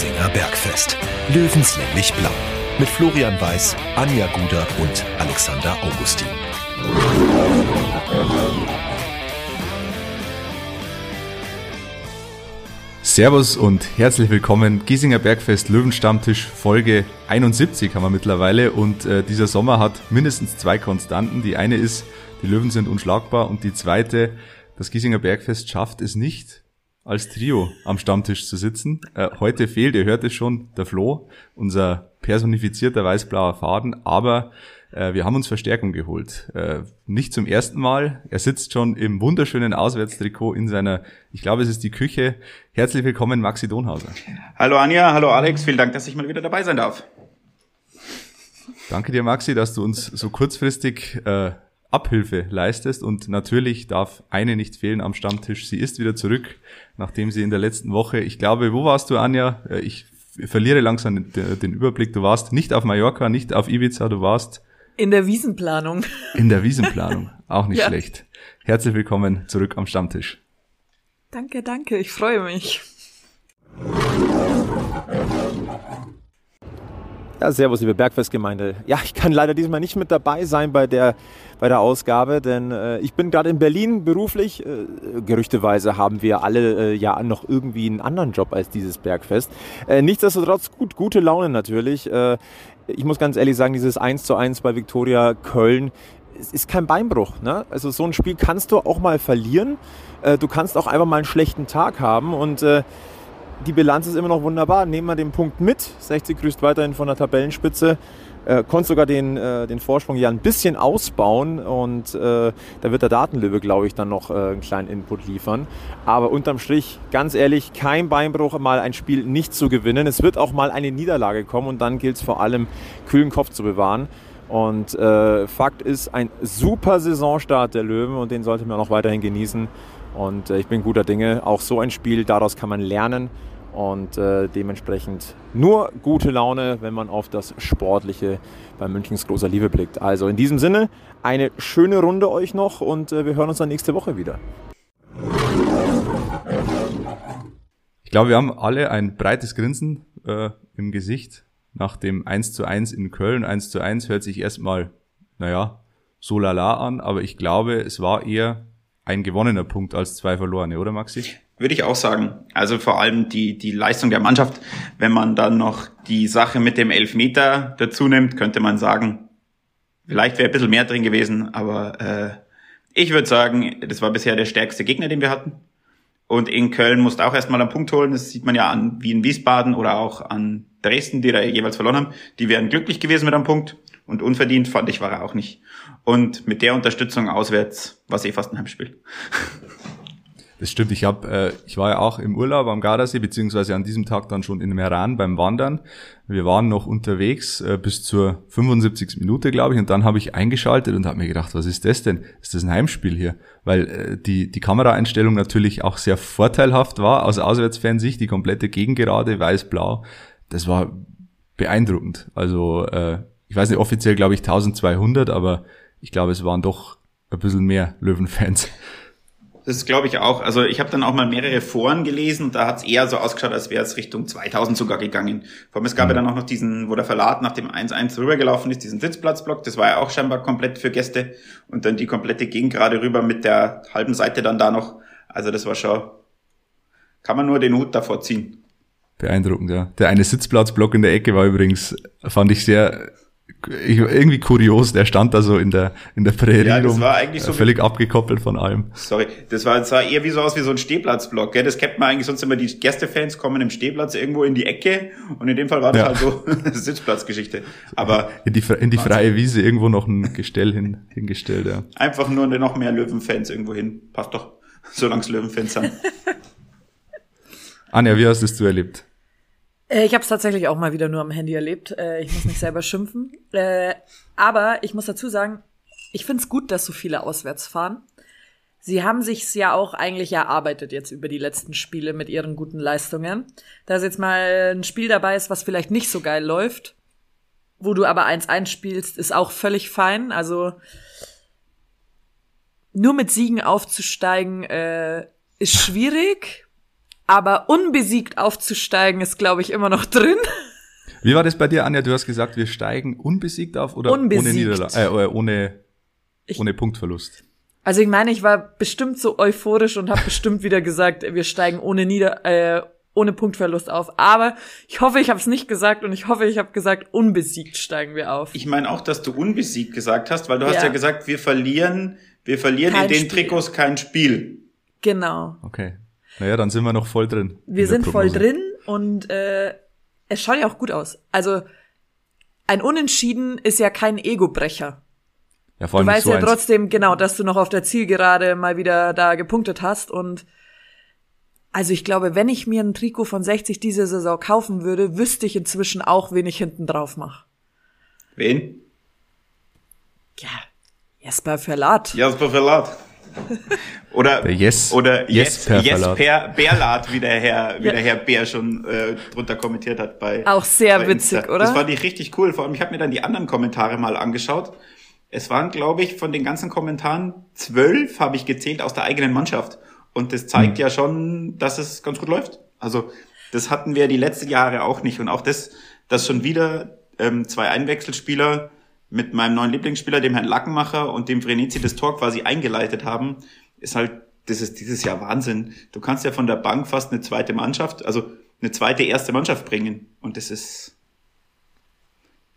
Giesinger Bergfest. Löwenslänglich blau. Mit Florian Weiß, Anja Guder und Alexander Augustin. Servus und herzlich willkommen. Giesinger Bergfest Löwenstammtisch Folge 71 haben wir mittlerweile und äh, dieser Sommer hat mindestens zwei Konstanten. Die eine ist, die Löwen sind unschlagbar und die zweite, das Giesinger Bergfest schafft es nicht, als Trio am Stammtisch zu sitzen. Äh, heute fehlt, ihr hört es schon, der Flo, unser personifizierter weiß-blauer Faden, aber äh, wir haben uns Verstärkung geholt. Äh, nicht zum ersten Mal. Er sitzt schon im wunderschönen Auswärtstrikot in seiner, ich glaube, es ist die Küche. Herzlich willkommen, Maxi Donhauser. Hallo Anja, hallo Alex, vielen Dank, dass ich mal wieder dabei sein darf. Danke dir, Maxi, dass du uns so kurzfristig äh, Abhilfe leistest und natürlich darf eine nicht fehlen am Stammtisch. Sie ist wieder zurück, nachdem sie in der letzten Woche, ich glaube, wo warst du, Anja? Äh, ich verliere langsam den Überblick. Du warst nicht auf Mallorca, nicht auf Ibiza, du warst in der Wiesenplanung. In der Wiesenplanung, auch nicht ja. schlecht. Herzlich willkommen zurück am Stammtisch. Danke, danke, ich freue mich. Ja, servus, liebe Bergfestgemeinde. Ja, ich kann leider diesmal nicht mit dabei sein bei der, bei der Ausgabe, denn äh, ich bin gerade in Berlin beruflich. Äh, gerüchteweise haben wir alle äh, ja noch irgendwie einen anderen Job als dieses Bergfest. Äh, nichtsdestotrotz gut, gute Laune natürlich. Äh, ich muss ganz ehrlich sagen, dieses 1 zu 1 bei Viktoria Köln, es ist kein Beinbruch. Ne? Also so ein Spiel kannst du auch mal verlieren. Äh, du kannst auch einfach mal einen schlechten Tag haben und die Bilanz ist immer noch wunderbar. Nehmen wir den Punkt mit. 60 grüßt weiterhin von der Tabellenspitze. Äh, konnte sogar den, äh, den Vorsprung ja ein bisschen ausbauen und äh, da wird der Datenlöwe, glaube ich, dann noch äh, einen kleinen Input liefern. Aber unterm Strich, ganz ehrlich, kein Beinbruch, mal ein Spiel nicht zu gewinnen. Es wird auch mal eine Niederlage kommen und dann gilt es vor allem, kühlen Kopf zu bewahren. Und äh, Fakt ist, ein super Saisonstart der Löwen und den sollte man auch weiterhin genießen. Und äh, ich bin guter Dinge. Auch so ein Spiel, daraus kann man lernen und äh, dementsprechend nur gute Laune, wenn man auf das Sportliche bei Münchens großer Liebe blickt. Also in diesem Sinne, eine schöne Runde euch noch und äh, wir hören uns dann nächste Woche wieder. Ich glaube, wir haben alle ein breites Grinsen äh, im Gesicht nach dem 1 zu 1 in Köln. 1 zu 1 hört sich erstmal, naja, so lala an, aber ich glaube, es war eher ein gewonnener Punkt als zwei verlorene, oder Maxi? Würde ich auch sagen. Also vor allem die, die Leistung der Mannschaft. Wenn man dann noch die Sache mit dem Elfmeter dazu nimmt, könnte man sagen, vielleicht wäre ein bisschen mehr drin gewesen, aber äh, ich würde sagen, das war bisher der stärkste Gegner, den wir hatten. Und in Köln musste auch erstmal einen Punkt holen. Das sieht man ja an wie in Wiesbaden oder auch an Dresden, die da jeweils verloren haben. Die wären glücklich gewesen mit einem Punkt. Und unverdient fand ich war er auch nicht. Und mit der Unterstützung auswärts war es eh fast ein Heimspiel. Das stimmt. Ich habe, äh, ich war ja auch im Urlaub am Gardasee beziehungsweise an diesem Tag dann schon in Meran beim Wandern. Wir waren noch unterwegs äh, bis zur 75. Minute, glaube ich, und dann habe ich eingeschaltet und habe mir gedacht, was ist das denn? Ist das ein Heimspiel hier? Weil äh, die die Kameraeinstellung natürlich auch sehr vorteilhaft war aus Auswärtsfansicht, die komplette Gegengerade weiß-blau. Das war beeindruckend. Also äh, ich weiß nicht offiziell, glaube ich 1200, aber ich glaube, es waren doch ein bisschen mehr Löwenfans. Das glaube ich auch. Also ich habe dann auch mal mehrere Foren gelesen und da hat es eher so ausgeschaut, als wäre es Richtung 2000 sogar gegangen. Vor allem es gab mhm. ja dann auch noch diesen, wo der Verlat nach dem 1-1 rübergelaufen ist, diesen Sitzplatzblock. Das war ja auch scheinbar komplett für Gäste und dann die komplette Gegend gerade rüber mit der halben Seite dann da noch. Also das war schon, kann man nur den Hut davor ziehen. Beeindruckend, ja. Der eine Sitzplatzblock in der Ecke war übrigens, fand ich sehr irgendwie kurios, der stand da so in der, in der Prärie ja, das war eigentlich so völlig abgekoppelt von allem. Sorry, das war, das sah eher wie so aus wie so ein Stehplatzblock, gell? Das kennt man eigentlich sonst immer, die Gästefans kommen im Stehplatz irgendwo in die Ecke und in dem Fall war das ja. halt so Sitzplatzgeschichte. Aber. In die, in die freie Wiese irgendwo noch ein Gestell hin, hingestellt, ja. Einfach nur noch mehr Löwenfans irgendwo hin. Passt doch, solange es Löwenfans sind. Anja, wie hast es du erlebt? Äh, ich habe es tatsächlich auch mal wieder nur am Handy erlebt. Äh, ich muss mich selber schimpfen. Äh, aber ich muss dazu sagen, ich finde es gut, dass so viele auswärts fahren. Sie haben sich's ja auch eigentlich erarbeitet jetzt über die letzten Spiele mit ihren guten Leistungen. Dass jetzt mal ein Spiel dabei ist, was vielleicht nicht so geil läuft, wo du aber 1-1 spielst, ist auch völlig fein. Also nur mit Siegen aufzusteigen äh, ist schwierig. Aber unbesiegt aufzusteigen ist, glaube ich, immer noch drin. Wie war das bei dir, Anja? Du hast gesagt, wir steigen unbesiegt auf oder Unbesiegt. ohne Niederlage, äh, ohne, Ich- ohne Punktverlust? Also ich meine, ich war bestimmt so euphorisch und habe bestimmt wieder gesagt, wir steigen ohne Nieder äh, ohne Punktverlust auf. Aber ich hoffe, ich habe es nicht gesagt und ich hoffe, ich habe gesagt, unbesiegt steigen wir auf. Ich meine auch, dass du unbesiegt gesagt hast, weil du hast Ja. ja gesagt, wir verlieren, wir verlieren Kein in den Spiel. Trikots kein Spiel. Genau. Okay. Naja, dann sind wir noch voll drin. Wir sind voll drin und äh, es schaut ja auch gut aus. Also ein Unentschieden ist ja kein Ego-Brecher. Ja, vor Du weißt so ja eins. trotzdem genau, dass du noch auf der Zielgerade mal wieder da gepunktet hast und also ich glaube, wenn ich mir ein Trikot von 60 diese Saison kaufen würde, wüsste ich inzwischen auch, wen ich hinten drauf mache. Wen? Ja, Jesper Verlat. Jasper Verlat. Oder, Der Yes- oder Jesper Jes- Verlat. Jesper Bärlat, wie der Herr, wie Ja. der Herr Bär schon äh, drunter kommentiert hat bei Auch sehr bei witzig, Insta. oder? Das fand ich richtig cool. Vor allem, ich habe mir dann die anderen Kommentare mal angeschaut. Es waren, glaube ich, von den ganzen Kommentaren zwölf, habe ich gezählt, aus der eigenen Mannschaft. Und das zeigt Hm. ja schon, dass es ganz gut läuft. Also das hatten wir die letzten Jahre auch nicht. Und auch das, dass schon wieder ähm, zwei Einwechselspieler mit meinem neuen Lieblingsspieler, dem Herrn Lackenmacher und dem Vrenizi das Tor quasi eingeleitet haben, ist halt, das ist dieses Jahr Wahnsinn. Du kannst ja von der Bank fast eine zweite Mannschaft, also eine zweite erste Mannschaft bringen. Und das ist,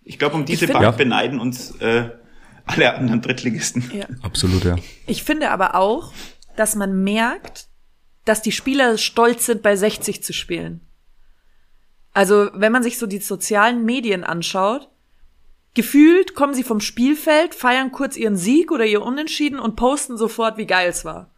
ich glaube, um diese find- Bank Ja. beneiden uns äh, alle anderen Drittligisten. Ja. Absolut, ja. Ich finde aber auch, dass man merkt, dass die Spieler stolz sind, bei 60 zu spielen. Also, wenn man sich so die sozialen Medien anschaut, gefühlt kommen sie vom Spielfeld, feiern kurz ihren Sieg oder ihr Unentschieden und posten sofort, wie geil es war.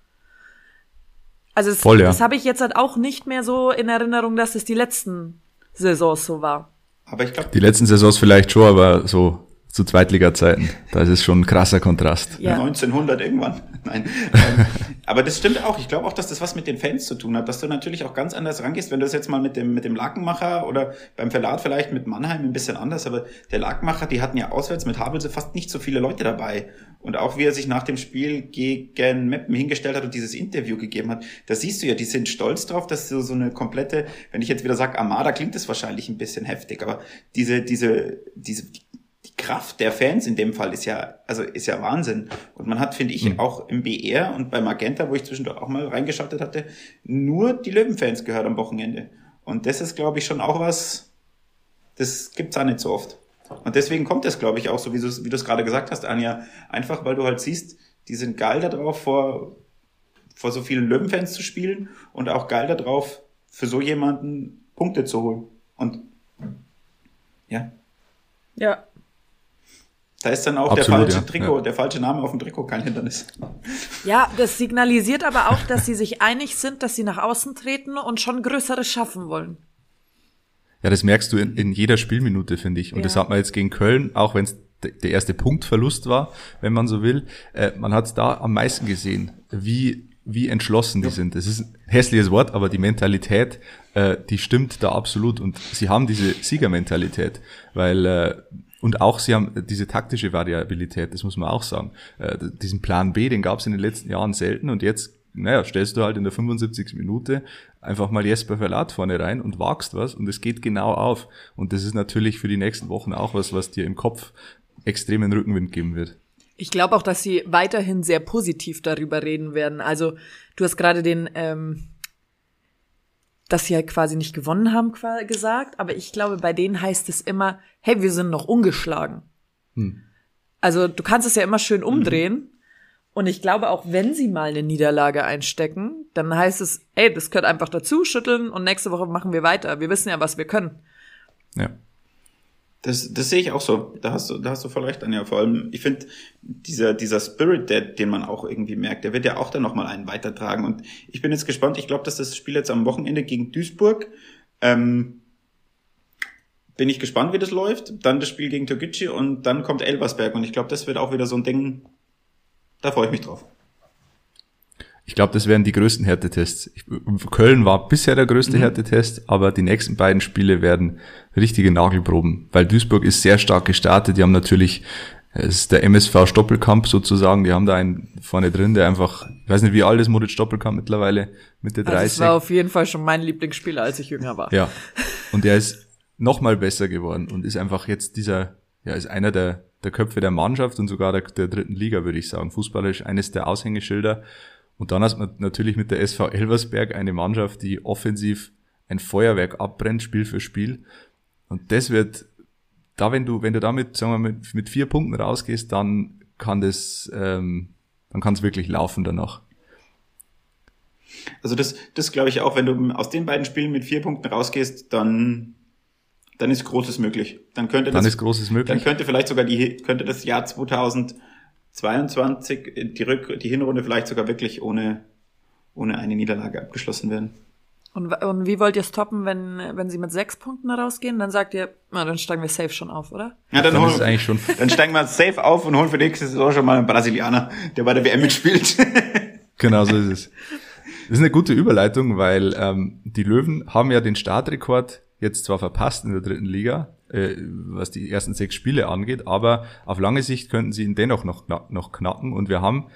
Also, das, Voll, ja. das habe ich jetzt halt auch nicht mehr so in Erinnerung, dass es die letzten Saisons so war. Aber ich glaube, Die letzten Saisons vielleicht schon, aber so zu Zweitliga-Zeiten, da ist es schon ein krasser Kontrast. Ja. 1900 irgendwann. Nein. Aber das stimmt auch. Ich glaube auch, dass das was mit den Fans zu tun hat, dass du natürlich auch ganz anders rangehst, wenn du das jetzt mal mit dem, mit dem Lakenmacher oder beim Verlat vielleicht mit Mannheim ein bisschen anders, aber der Lakenmacher, die hatten ja auswärts mit Havelse fast nicht so viele Leute dabei. Und auch wie er sich nach dem Spiel gegen Meppen hingestellt hat und dieses Interview gegeben hat, da siehst du ja, die sind stolz drauf, dass so, so eine komplette, wenn ich jetzt wieder sage Armada, klingt das wahrscheinlich ein bisschen heftig, aber diese, diese, diese, die Kraft der Fans in dem Fall ist ja, also ist ja Wahnsinn. Und man hat, finde ich, auch im BR und bei Magenta, wo ich zwischendurch auch mal reingeschaltet hatte, nur die Löwenfans gehört am Wochenende. Und das ist, glaube ich, schon auch was, das gibt's auch nicht so oft. Und deswegen kommt es, glaube ich, auch so, wie du es wie du es gerade gesagt hast, Anja, einfach weil du halt siehst, die sind geil darauf, vor, vor so vielen Löwenfans zu spielen und auch geil darauf, für so jemanden Punkte zu holen. Und ja, Ja. Da ist dann auch Absolut, der falsche ja. Trikot, Ja. der falsche Name auf dem Trikot kein Hindernis. Ja, das signalisiert aber auch, dass sie sich einig sind, dass sie nach außen treten und schon Größeres schaffen wollen. Ja, das merkst du in, in jeder Spielminute, finde ich. Und Ja. das hat man jetzt gegen Köln, auch wenn es der erste Punktverlust war, wenn man so will. Äh, man hat es da am meisten gesehen, wie, wie entschlossen die sind. Das ist ein hässliches Wort, aber die Mentalität, äh, die stimmt da absolut. Und sie haben diese Siegermentalität, weil äh, und auch sie haben diese taktische Variabilität, das muss man auch sagen. Äh, diesen Plan B, den gab es in den letzten Jahren selten und jetzt naja, stellst du halt in der 75. Minute einfach mal Jesper Verlat vorne rein und wagst was und es geht genau auf. Und das ist natürlich für die nächsten Wochen auch was, was dir im Kopf extremen Rückenwind geben wird. Ich glaube auch, dass sie weiterhin sehr positiv darüber reden werden. Also du hast gerade den, ähm, dass sie halt quasi nicht gewonnen haben gesagt, aber ich glaube, bei denen heißt es immer, hey, wir sind noch ungeschlagen. Also du kannst es ja immer schön umdrehen. Und ich glaube, auch wenn sie mal eine Niederlage einstecken, dann heißt es, ey, das gehört einfach dazu, schütteln und nächste Woche machen wir weiter. Wir wissen ja, was wir können. Ja. Das, das sehe ich auch so. Da hast du, da hast du voll recht, Anja. Vor allem, ich finde, dieser, dieser Spirit, der, den man auch irgendwie merkt, der wird ja auch dann nochmal einen weitertragen. Und ich bin jetzt gespannt. Ich glaube, dass das Spiel jetzt am Wochenende gegen Duisburg, ähm, bin ich gespannt, wie das läuft. Dann das Spiel gegen Türkgücü und dann kommt Elversberg. Und ich glaube, das wird auch wieder so ein Ding, da freue ich mich drauf. Ich glaube, das wären die größten Härtetests. Köln war bisher der Mhm. größte Härtetest, aber die nächsten beiden Spiele werden richtige Nagelproben, weil Duisburg ist sehr stark gestartet. Die haben natürlich Es ist der MSV Stoppelkamp sozusagen. Die haben da einen vorne drin, der einfach, ich weiß nicht, wie alt ist Moritz Stoppelkamp mittlerweile, Mitte 30. Also das war auf jeden Fall schon mein Lieblingsspieler, als ich jünger war. Ja. Und der ist noch mal besser geworden und ist einfach jetzt dieser, ja, ist einer der, der Köpfe der Mannschaft und sogar der, der dritten Liga, würde ich sagen. Fußballerisch eines der Aushängeschilder. Und dann hast man natürlich mit der SV Elversberg eine Mannschaft, die offensiv ein Feuerwerk abbrennt, Spiel für Spiel. Und das wird da, wenn du, wenn du damit, sagen wir, mit, mit vier Punkten rausgehst, dann kann das, ähm, dann kann es wirklich laufen danach. Also das, das glaube ich auch, wenn du aus den beiden Spielen mit vier Punkten rausgehst, dann, dann ist Großes möglich. Dann könnte das, dann ist Großes möglich. Dann könnte vielleicht sogar die, könnte das Jahr 2022, die Rück, die Hinrunde vielleicht sogar wirklich ohne, ohne eine Niederlage abgeschlossen werden. Und, und wie wollt ihr es toppen, wenn, wenn sie mit sechs Punkten rausgehen? Dann sagt ihr, na, dann steigen wir safe schon auf, oder? Ja, dann, dann, holen, eigentlich schon. dann steigen wir safe auf und holen für nächste Saison schon mal einen Brasilianer, der bei der WM mitspielt. genau so ist es. Das ist eine gute Überleitung, weil ähm, die Löwen haben ja den Startrekord jetzt zwar verpasst in der dritten Liga, äh, was die ersten sechs Spiele angeht, aber auf lange Sicht könnten sie ihn dennoch noch, noch knacken. Und wir haben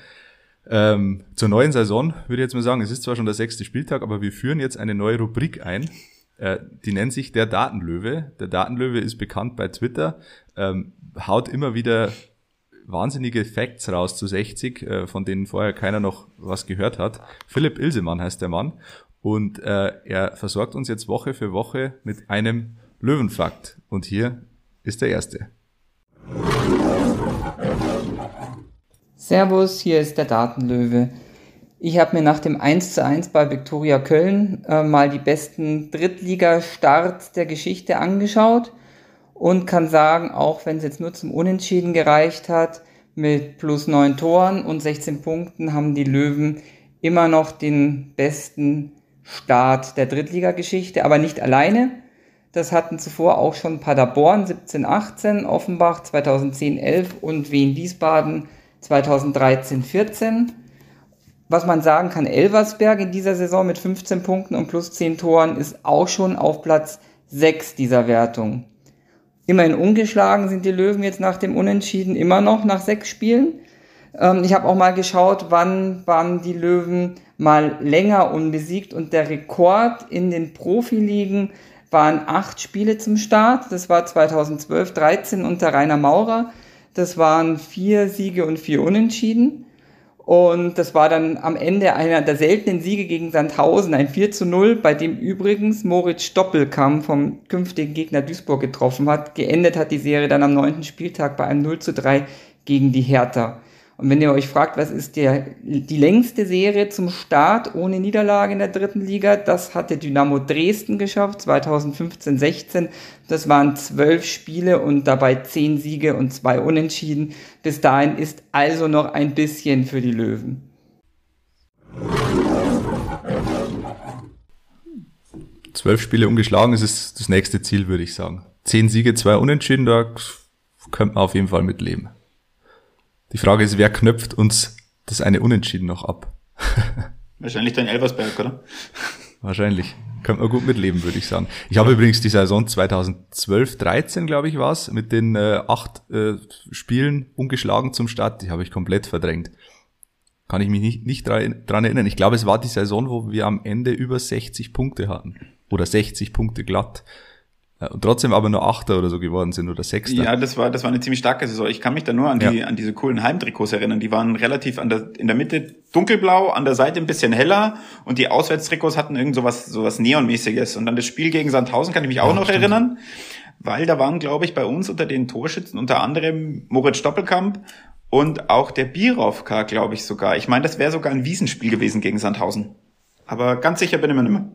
ähm, zur neuen Saison würde ich jetzt mal sagen, es ist zwar schon der sechste Spieltag, aber wir führen jetzt eine neue Rubrik ein. Äh, die nennt sich der Datenlöwe. Der Datenlöwe ist bekannt bei Twitter, ähm, haut immer wieder wahnsinnige Facts raus zu 60, äh, von denen vorher keiner noch was gehört hat. Philipp Ilsemann heißt der Mann und äh, er versorgt uns jetzt Woche für Woche mit einem Löwenfakt. Und hier ist der erste. Servus, hier ist der Datenlöwe. Ich habe mir nach dem 1 zu 1 bei Viktoria Köln äh, mal die besten Drittliga-Starts der Geschichte angeschaut und kann sagen, auch wenn es jetzt nur zum Unentschieden gereicht hat, mit plus 9 Toren und 16 Punkten haben die Löwen immer noch den besten Start der Drittliga-Geschichte, aber nicht alleine. Das hatten zuvor auch schon Paderborn 17-18, Offenbach 2010-11 und Wien Wiesbaden 2013-14. Was man sagen kann, Elversberg in dieser Saison mit 15 Punkten und plus 10 Toren ist auch schon auf Platz 6 dieser Wertung. Immerhin ungeschlagen sind die Löwen jetzt nach dem Unentschieden immer noch nach sechs Spielen. Ähm, ich habe auch mal geschaut, wann waren die Löwen mal länger unbesiegt und der Rekord in den Profiligen waren acht Spiele zum Start. Das war 2012, 13 unter Rainer Maurer. Das waren vier Siege und vier Unentschieden. Und das war dann am Ende einer der seltenen Siege gegen Sandhausen, ein 4 zu 0, bei dem übrigens Moritz Stoppelkamp vom künftigen Gegner Duisburg getroffen hat. Geendet hat die Serie dann am neunten Spieltag bei einem 0 zu 3 gegen die Hertha. Und wenn ihr euch fragt, was ist der, die längste Serie zum Start ohne Niederlage in der dritten Liga, das hatte Dynamo Dresden geschafft, 2015-16. Das waren zwölf Spiele und dabei zehn Siege und zwei Unentschieden. Bis dahin ist also noch ein bisschen für die Löwen. Zwölf Spiele ungeschlagen ist es das nächste Ziel, würde ich sagen. Zehn Siege, zwei Unentschieden, da könnte man auf jeden Fall mitleben. Die Frage ist, wer knöpft uns das eine Unentschieden noch ab? Wahrscheinlich dein Elversberg, oder? Wahrscheinlich. Könnte man gut mitleben, würde ich sagen. Ich habe übrigens die Saison 2012, 13, glaube ich, war's, mit den äh, acht äh, Spielen ungeschlagen zum Start. Die habe ich komplett verdrängt. Kann ich mich nicht, nicht dran erinnern. Ich glaube, es war die Saison, wo wir am Ende über 60 Punkte hatten. Oder 60 Punkte glatt. Und trotzdem aber nur Achter oder so geworden sind oder Sechster. Ja, das war, das war eine ziemlich starke Saison. Ich kann mich da nur an die, ja. an diese coolen Heimtrikots erinnern. Die waren relativ an der, in der Mitte dunkelblau, an der Seite ein bisschen heller und die Auswärtstrikots hatten irgend sowas, sowas Neonmäßiges. Und dann das Spiel gegen Sandhausen kann ich mich auch ja, noch stimmt. erinnern, weil da waren, glaube ich, bei uns unter den Torschützen unter anderem Moritz Stoppelkamp und auch der Birovka, glaube ich sogar. Ich meine, das wäre sogar ein Wiesenspiel gewesen gegen Sandhausen. Aber ganz sicher bin ich mir nicht mehr.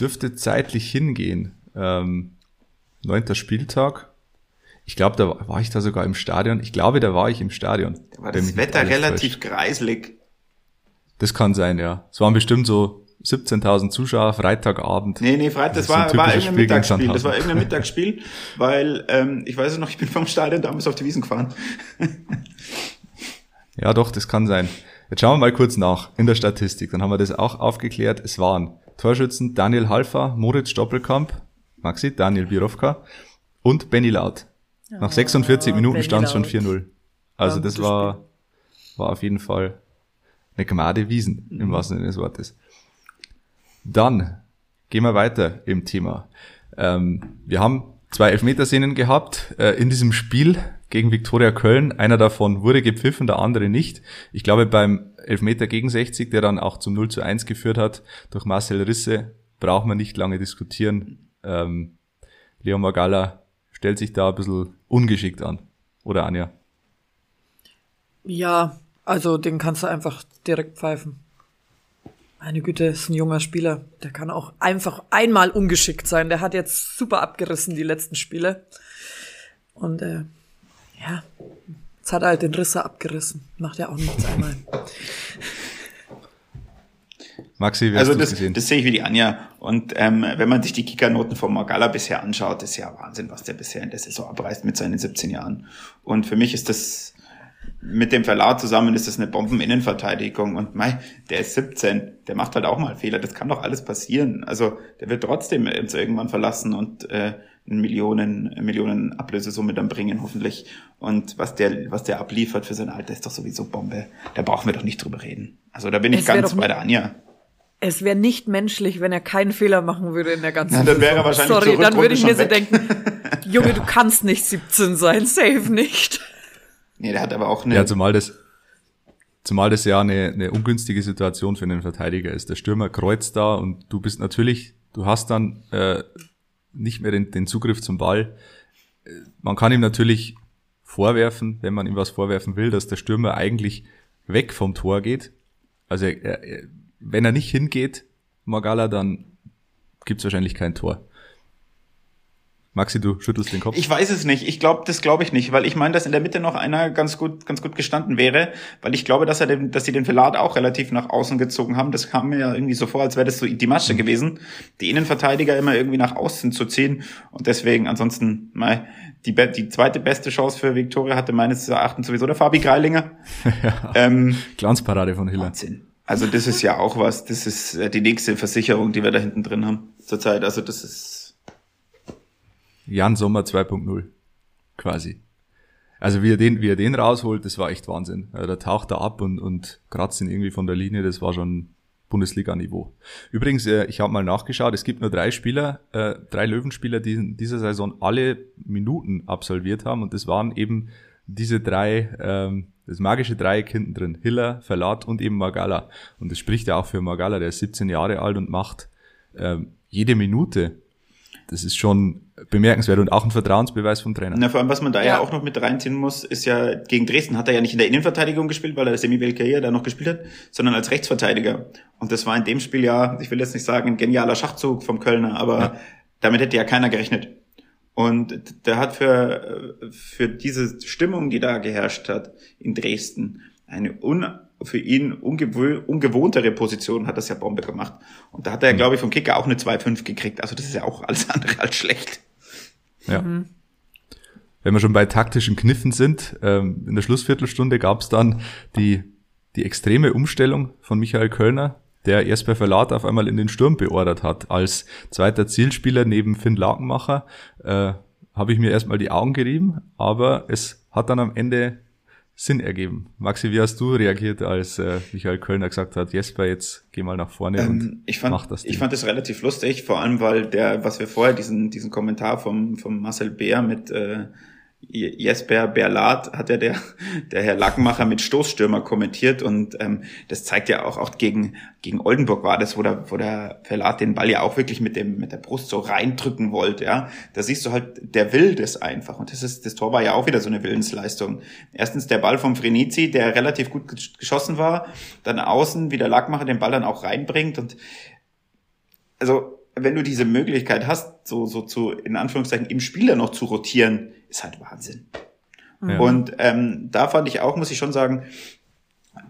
Dürfte zeitlich hingehen ähm, neunter Spieltag. Ich glaube, da war ich da sogar im Stadion. Ich glaube, da war ich im Stadion. Da war das Wetter relativ täuscht. kreislig. Das kann sein, ja. Es waren bestimmt so 17.000 Zuschauer, Freitagabend. Nee, nee, Freitag, das, das war, war irgendein Mittagsspiel. Das war irgendein Mittagsspiel, weil, ähm, ich weiß es noch, ich bin vom Stadion damals auf die Wiesen gefahren. ja, doch, das kann sein. Jetzt schauen wir mal kurz nach in der Statistik. Dann haben wir das auch aufgeklärt. Es waren Torschützen Daniel Halfer, Moritz Stoppelkamp, Maxi, Daniel Birovka und Benny Laut. Nach 46 Oh, Minuten Benny stand es schon Laut. 4-0. Also das war, war auf jeden Fall eine Gnade Wiesen, im Mhm. wahrsten Sinne des Wortes. Dann gehen wir weiter im Thema. Ähm, wir haben zwei Elfmeterszenen gehabt äh, in diesem Spiel gegen Viktoria Köln. Einer davon wurde gepfiffen, der andere nicht. Ich glaube, beim Elfmeter gegen 60, der dann auch zum 0 zu 1 geführt hat, durch Marcel Risse, braucht man nicht lange diskutieren. Ähm, Leon Magala stellt sich da ein bisschen ungeschickt an. Oder Anja? Ja, also den kannst du einfach direkt pfeifen. Meine Güte, ist ein junger Spieler. Der kann auch einfach einmal ungeschickt sein. Der hat jetzt super abgerissen, die letzten Spiele. Und äh, ja, jetzt hat er halt den Risse abgerissen. Macht ja auch nichts einmal. Maxi, wie Also hast das, gesehen? das sehe ich wie die Anja. Und ähm, wenn man sich die Kickernoten von Magala bisher anschaut, ist ja Wahnsinn, was der bisher in der Saison abreißt mit seinen 17 Jahren. Und für mich ist das mit dem Verlag zusammen ist das eine Bombeninnenverteidigung. Und mei, der ist 17, der macht halt auch mal Fehler. Das kann doch alles passieren. Also der wird trotzdem uns irgendwann verlassen und äh, eine Millionen, Millionen Ablösesumme dann bringen, hoffentlich. Und was der, was der abliefert für sein Alter, ist doch sowieso Bombe. Da brauchen wir doch nicht drüber reden. Also da bin ich Es wär ganz bei der Anja. Es wäre nicht menschlich, wenn er keinen Fehler machen würde in der ganzen Ja, dann wäre er wahrscheinlich Sorry, dann würde ich mir so denken, Junge, du kannst nicht 17 sein, safe nicht. Nee, der hat aber auch eine. Ja, zumal das, zumal das ja eine, eine ungünstige Situation für einen Verteidiger ist. Der Stürmer kreuzt da und du bist natürlich, du hast dann äh, nicht mehr den, den Zugriff zum Ball. Äh, Man kann ihm natürlich vorwerfen, wenn man ihm was vorwerfen will, dass der Stürmer eigentlich weg vom Tor geht. Also er, er, wenn er nicht hingeht, Magala, dann gibt's wahrscheinlich kein Tor. Maxi, du schüttelst den Kopf. Ich weiß es nicht. Ich glaube, das glaube ich nicht, weil ich meine, dass in der Mitte noch einer ganz gut, ganz gut gestanden wäre, weil ich glaube, dass er den, dass sie den Verlat auch relativ nach außen gezogen haben. Das kam mir ja irgendwie so vor, als wäre das so die Masche gewesen, die Innenverteidiger immer irgendwie nach außen zu ziehen. Und deswegen, ansonsten, mei, die, die zweite beste Chance für Viktoria hatte meines Erachtens sowieso der Fabi Greilinger. ähm, Glanzparade von Hiller. Wahnsinn. Also das ist ja auch was. Das ist äh, die nächste Versicherung, die wir da hinten drin haben zurzeit. Also das ist Jan Sommer 2.0 quasi. Also wie er den, wie er den rausholt, das war echt Wahnsinn. Also da taucht er ab und, und kratzt ihn irgendwie von der Linie, das war schon Bundesliga-Niveau. Übrigens, äh, ich habe mal nachgeschaut, es gibt nur drei Spieler, äh, drei Löwenspieler, die in dieser Saison alle Minuten absolviert haben und das waren eben diese drei, ähm, das magische Dreieck hinten drin, Hiller, Verlat und eben Magala. Und das spricht ja auch für Magala, der ist 17 Jahre alt und macht ähm, jede Minute. Das ist schon bemerkenswert und auch ein Vertrauensbeweis vom Trainer. Na, vor allem, was man da ja. Ja. auch noch mit reinziehen muss, ist ja, gegen Dresden hat er ja nicht in der Innenverteidigung gespielt, weil er Semi Belkair da noch gespielt hat, sondern als Rechtsverteidiger. Und das war in dem Spiel ja, ich will jetzt nicht sagen, ein genialer Schachzug vom Kölner, aber Ja. damit hätte ja keiner gerechnet. Und der hat für, für diese Stimmung, die da geherrscht hat in Dresden, eine un, für ihn ungewoh ungewohntere Position hat das ja Bombe gemacht. Und da hat er, ja, glaube ich, vom Kicker auch eine 2-5 gekriegt. Also das ist ja auch alles andere als schlecht. Ja. Wenn wir schon bei taktischen Kniffen sind, ähm, in der Schlussviertelstunde gab es dann die, die extreme Umstellung von Michael Kölner, der bei Verlat auf einmal in den Sturm beordert hat. Als zweiter Zielspieler neben Finn Lakenmacher äh, habe ich mir erstmal die Augen gerieben, aber es hat dann am Ende Sinn ergeben. Maxi, wie hast du reagiert, als äh, Michael Kölner gesagt hat, Jesper, jetzt geh mal nach vorne und Ähm, ich fand, mach das Ding. ich fand das relativ lustig, vor allem weil der, was wir vorher diesen diesen Kommentar vom vom Marcel Beer mit äh, Jesper Berlat hat ja der der Herr Lackenmacher mit Stoßstürmer kommentiert und ähm, das zeigt ja auch auch gegen gegen Oldenburg war das, wo der wo der Verlat den Ball ja auch wirklich mit dem mit der Brust so reindrücken wollte, ja. Da siehst du halt, der will das einfach und das ist das Tor war ja auch wieder so eine Willensleistung. Erstens der Ball vom Frenizi, der relativ gut gesch- geschossen war, dann außen wie der Lackmacher den Ball dann auch reinbringt und also wenn du diese Möglichkeit hast, so, so zu, in Anführungszeichen, im Spieler noch zu rotieren, ist halt Wahnsinn. Ja. Und ähm, da fand ich auch, muss ich schon sagen,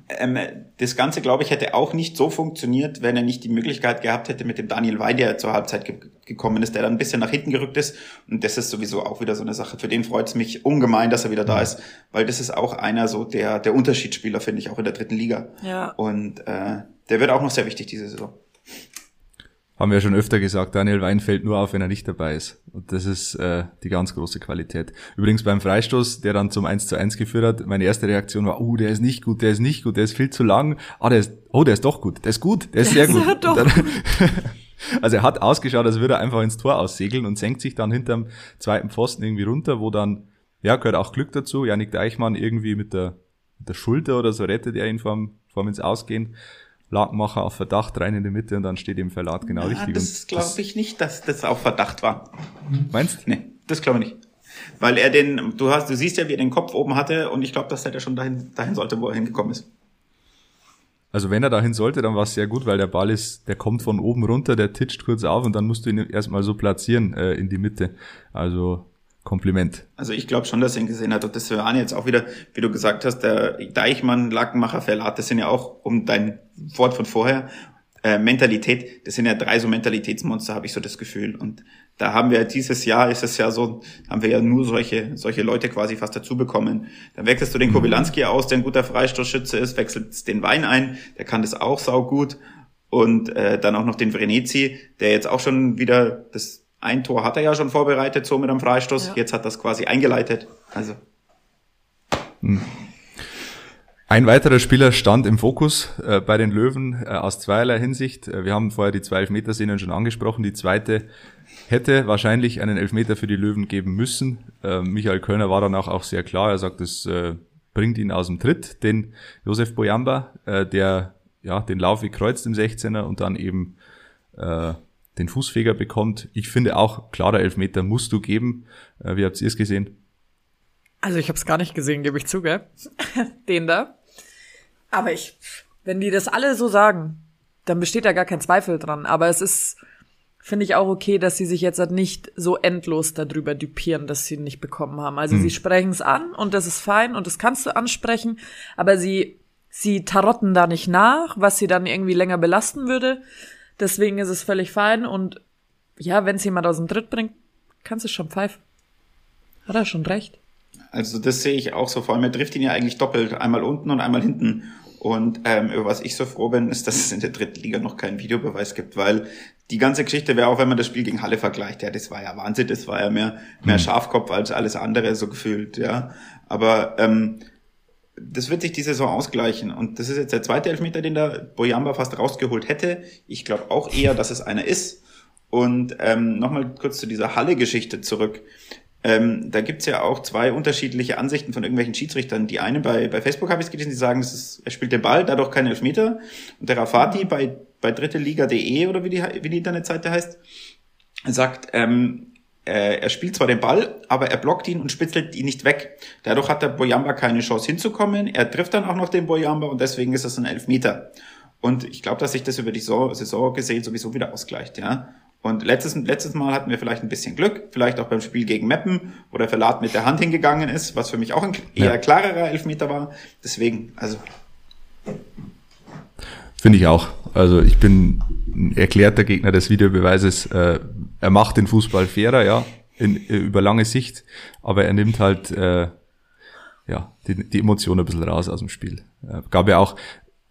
ähm, das Ganze, glaube ich, hätte auch nicht so funktioniert, wenn er nicht die Möglichkeit gehabt hätte mit dem Daniel Wey, der zur Halbzeit ge gekommen ist, der dann ein bisschen nach hinten gerückt ist. Und das ist sowieso auch wieder so eine Sache. Für den freut es mich ungemein, dass er wieder da ist, weil das ist auch einer so der, der Unterschiedsspieler, finde ich, auch in der dritten Liga. Ja. Und äh, der wird auch noch sehr wichtig diese Saison. Haben wir ja schon öfter gesagt, Daniel Wein fällt nur auf, wenn er nicht dabei ist. Und das ist äh, die ganz große Qualität. Übrigens beim Freistoß, der dann zum 1 zu 1 geführt hat, meine erste Reaktion war, oh, der ist nicht gut, der ist nicht gut, der ist viel zu lang. Ah, der ist, oh, der ist doch gut, der ist gut, der ist sehr gut. Dann, also er hat ausgeschaut, als würde er einfach ins Tor aussegeln und senkt sich dann hinterm zweiten Pfosten irgendwie runter, wo dann, ja, gehört auch Glück dazu. Janik Deichmann irgendwie mit der, mit der Schulter oder so rettet er ihn vorm, vorm ins Ausgehen. Lagenmacher auf Verdacht rein in die Mitte und dann steht im Verlat genau ja, richtig. Das glaube ich nicht, dass das auf Verdacht war. Meinst du? Nee, das glaube ich nicht. Weil er den, du hast, du siehst ja, wie er den Kopf oben hatte und ich glaube, dass er schon dahin, dahin sollte, wo er hingekommen ist. Also wenn er dahin sollte, dann war es sehr gut, weil der Ball ist, der kommt von oben runter, der titscht kurz auf und dann musst du ihn erstmal so platzieren äh, in die Mitte. Also Kompliment. Also ich glaube schon, dass er ihn gesehen hat. Und das waren jetzt auch wieder, wie du gesagt hast, der Deichmann, Lackenmacher, Verlat, das sind ja auch, um dein Wort von vorher, äh, Mentalität, das sind ja drei so Mentalitätsmonster, habe ich so das Gefühl. Und da haben wir dieses Jahr, ist es ja so, haben wir ja nur solche, solche Leute quasi fast dazu bekommen. Dann wechselst du den. Kobylanski aus, der ein guter Freistoßschütze ist, wechselst den Wein ein, der kann das auch saugut. Und äh, dann auch noch den Vrenetzi, der jetzt auch schon wieder das ein Tor hat er ja schon vorbereitet, so mit einem Freistoß. Ja. Jetzt hat das quasi eingeleitet. Also. Hm. Ein weiterer Spieler stand im Fokus äh, bei den Löwen äh, aus zweierlei Hinsicht. Äh, wir haben vorher die zwei Elfmeterszenen schon angesprochen. Die zweite hätte wahrscheinlich einen Elfmeter für die Löwen geben müssen. Äh, Michael Kölner war dann auch, sehr klar. Er sagt, es äh, bringt ihn aus dem Tritt, den Josef Boyamba, äh, der ja den Lauf wie kreuzt im 16er und dann eben äh, den Fußfeger bekommt. Ich finde auch, klarer Elfmeter musst du geben. Äh, wie habt ihr es gesehen? Also ich habe es gar nicht gesehen, gebe ich zu, gell? Den da. Aber ich, wenn die das alle so sagen, dann besteht da gar kein Zweifel dran. Aber es ist, finde ich auch okay, dass sie sich jetzt halt nicht so endlos darüber dupieren, dass sie ihn nicht bekommen haben. Also hm. sie sprechen es an und das ist fein und das kannst du ansprechen, aber sie, sie tarotten da nicht nach, was sie dann irgendwie länger belasten würde. Deswegen ist es völlig fein und ja, wenn es jemand aus dem Tritt bringt, kannst du schon pfeifen. Hat er schon recht. Also das sehe ich auch so. Vor allem, er trifft ihn ja eigentlich doppelt. Einmal unten und einmal hinten. Und ähm, über was ich so froh bin, ist, dass es in der dritten Liga noch keinen Videobeweis gibt, weil die ganze Geschichte wäre auch, wenn man das Spiel gegen Halle vergleicht, ja, das war ja Wahnsinn, das war ja mehr, mehr. Schafkopf als alles andere so gefühlt, ja. Aber ähm, das wird sich die Saison ausgleichen. Und das ist jetzt der zweite Elfmeter, den der Boyamba fast rausgeholt hätte. Ich glaube auch eher, dass es einer ist. Und ähm, nochmal kurz zu dieser Halle-Geschichte zurück. Ähm, da gibt's ja auch zwei unterschiedliche Ansichten von irgendwelchen Schiedsrichtern. Die eine bei, bei Facebook habe ich gelesen, die sagen, das ist, er spielt den Ball, dadurch kein Elfmeter. Und der Rafati bei, bei dritteliga.de oder wie die, wie die Internetseite heißt, sagt, ähm, äh, er spielt zwar den Ball, aber er blockt ihn und spitzelt ihn nicht weg. Dadurch hat der Boyamba keine Chance hinzukommen. Er trifft dann auch noch den Boyamba und deswegen ist es ein Elfmeter. Und ich glaube, dass sich das über die Saison gesehen sowieso wieder ausgleicht, ja. Und letztes, letztes Mal hatten wir vielleicht ein bisschen Glück, vielleicht auch beim Spiel gegen Meppen, wo der Verlat mit der Hand hingegangen ist, was für mich auch ein eher ja. klarerer Elfmeter war. Deswegen, also. Finde ich auch. Also ich bin ein erklärter Gegner des Videobeweises. Äh, er macht den Fußball fairer, ja, in, äh, über lange Sicht, aber er nimmt halt äh, ja die, die Emotion ein bisschen raus aus dem Spiel. Äh, gab ja auch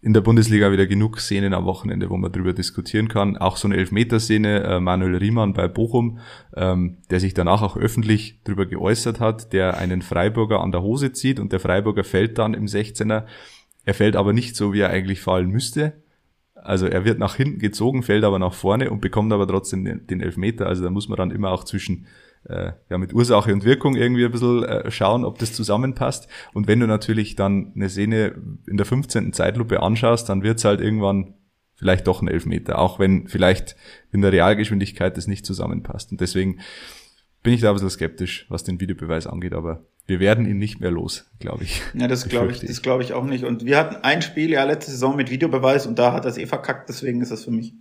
in der Bundesliga wieder genug Szenen am Wochenende, wo man darüber diskutieren kann. Auch so eine Elfmeterszene, äh, Manuel Riemann bei Bochum, ähm, der sich danach auch öffentlich darüber geäußert hat, der einen Freiburger an der Hose zieht und der Freiburger fällt dann im 16er. Er fällt aber nicht so, wie er eigentlich fallen müsste. Also er wird nach hinten gezogen, fällt aber nach vorne und bekommt aber trotzdem den, Elfmeter. Also da muss man dann immer auch zwischen äh, ja, mit Ursache und Wirkung irgendwie ein bisschen äh, schauen, ob das zusammenpasst. Und wenn du natürlich dann eine Szene in der 15. Zeitlupe anschaust, dann wird's halt irgendwann vielleicht doch ein Elfmeter, auch wenn vielleicht in der Realgeschwindigkeit das nicht zusammenpasst. Und deswegen bin ich da ein bisschen skeptisch, was den Videobeweis angeht, aber wir werden ihn nicht mehr los, glaube ich. Ja, das glaube ich, das glaube ich auch nicht. Und wir hatten ein Spiel ja letzte Saison mit Videobeweis und da hat das eh verkackt, deswegen ist das für mich.